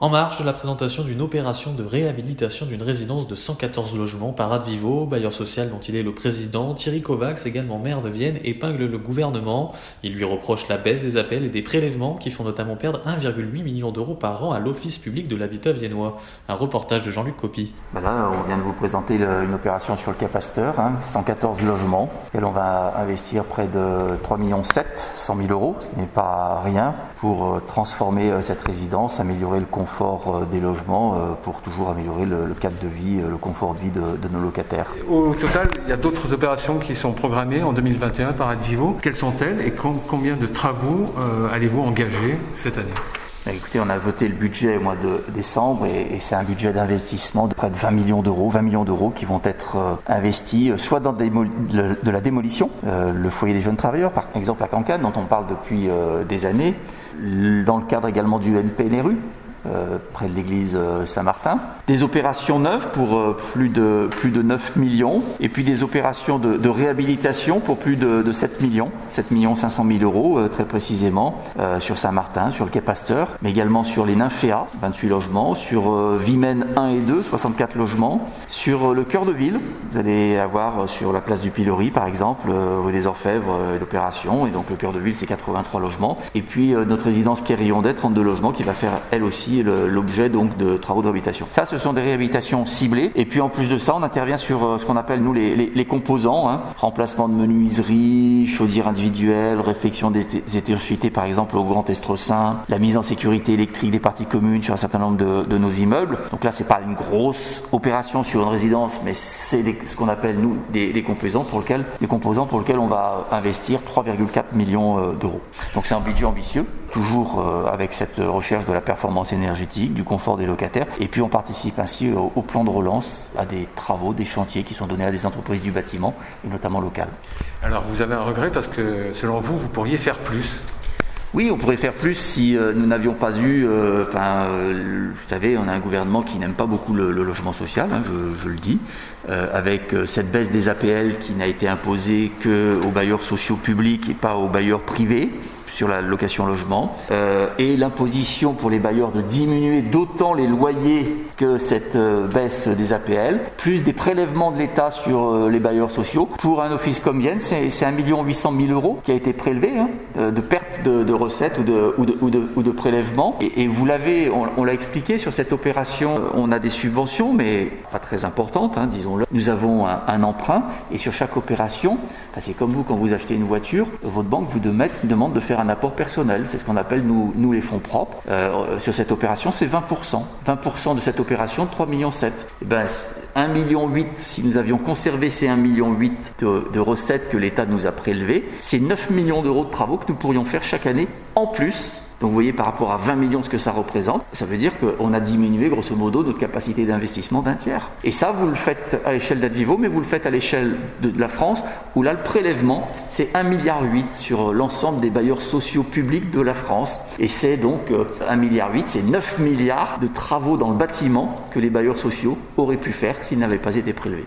En marge de la présentation d'une opération de réhabilitation d'une résidence de 114 logements par Advivo, bailleur social dont il est le président, Thierry Kovacs, également maire de Vienne, épingle le gouvernement. Il lui reproche la baisse des appels et des prélèvements qui font notamment perdre 1,8 million d'euros par an à l'Office public de l'habitat viennois. Un reportage de Jean-Luc Copy. Ben là, on vient de vous présenter une opération sur le Cap Pasteur, 114 hein, logements, et on va investir près de 3 millions 7, 100 000 euros, ce n'est pas rien, pour euh, transformer euh, cette résidence, améliorer le confort confort euh, des logements euh, pour toujours améliorer le, cadre de vie, euh, le confort de vie de, nos locataires. Au total, il y a d'autres opérations qui sont programmées en 2021 par Advivo. Quelles sont-elles et combien de travaux allez-vous engager cette année? Bah, Écoutez, on a voté le budget au mois de décembre et, c'est un budget d'investissement de près de 20 millions d'euros, 20 millions d'euros qui vont être investis soit dans de la démolition, le foyer des jeunes travailleurs, par exemple à Cancane, dont on parle depuis des années, dans le cadre également du NPNRU, euh, près de l'église euh, Saint-Martin. Des opérations neuves pour euh, plus, de, plus de 9 millions, et puis des opérations de, réhabilitation pour plus de, 7 millions, 7 millions 500 000 euros très précisément, sur Saint-Martin, sur le Quai Pasteur, mais également sur les Nymphéas, 28 logements, sur Vimen 1 et 2, 64 logements, sur le cœur de ville, vous allez avoir sur la place du Pilori par exemple, rue des Orfèvres, l'opération, et donc le cœur de ville c'est 83 logements, et puis notre résidence Quérillondet, 32 logements, qui va faire elle aussi l'objet donc de travaux de réhabilitation. Ça, ce sont des réhabilitations ciblées. Et puis en plus de ça, on intervient sur euh, ce qu'on appelle nous les, composants, hein. remplacement de menuiserie, chaudière individuelle, réflexion des étanchéités par exemple au Grand Estreussin, la mise en sécurité électrique des parties communes sur un certain nombre de, nos immeubles. Donc là, c'est pas une grosse opération sur une résidence, mais c'est ce qu'on appelle nous des, composants pour lesquels, des composants pour lesquels on va investir 3,4 millions euh, d'euros. Donc c'est un budget ambitieux, toujours euh, avec cette recherche de la performance énergétique du confort des locataires. Et puis on participe ainsi au, plan de relance, à des travaux, des chantiers qui sont donnés à des entreprises du bâtiment, et notamment locales. Alors vous avez un regret parce que selon vous, vous pourriez faire plus? Oui, on pourrait faire plus si euh, nous n'avions pas eu. Euh, euh, vous savez, on a un gouvernement qui n'aime pas beaucoup le, logement social, hein, je, je, le dis, avec cette baisse des APL qui n'a été imposée que aux bailleurs sociaux publics et pas aux bailleurs privés sur la location logement, euh, et l'imposition pour les bailleurs de diminuer d'autant les loyers que cette euh, baisse des APL, plus des prélèvements de l'État sur euh, les bailleurs sociaux. Pour un office comme Vienne, c'est 1 800 000 euros qui a été prélevé hein, de perte de, recettes ou de, ou de, ou de, ou de prélèvements. Et, vous l'avez, on, l'a expliqué sur cette opération, on a des subventions, mais pas très importantes, hein, disons-le. Nous avons un, emprunt et sur chaque opération, c'est comme vous quand vous achetez une voiture, votre banque vous demande de faire un apport personnel. C'est ce qu'on appelle nous, les fonds propres. Euh, sur cette opération, c'est 20%. 20% de cette opération, 3 millions 7. Et ben, 1 million 8, si nous avions conservé ces 1 million 8 de, de recettes que l'État nous a prélevées, c'est 9 millions d'euros de travaux que nous pourrions faire chaque année en plus donc vous voyez par rapport à 20 millions ce que ça représente, ça veut dire qu'on a diminué grosso modo notre capacité d'investissement d'un tiers. Et ça, vous le faites à l'échelle d'Advivo, mais vous le faites à l'échelle de, la France, où là le prélèvement, c'est 1,8 milliard sur l'ensemble des bailleurs sociaux publics de la France. Et c'est donc 1,8 euh, milliard, c'est 9 milliards de travaux dans le bâtiment que les bailleurs sociaux auraient pu faire s'ils n'avaient pas été prélevés.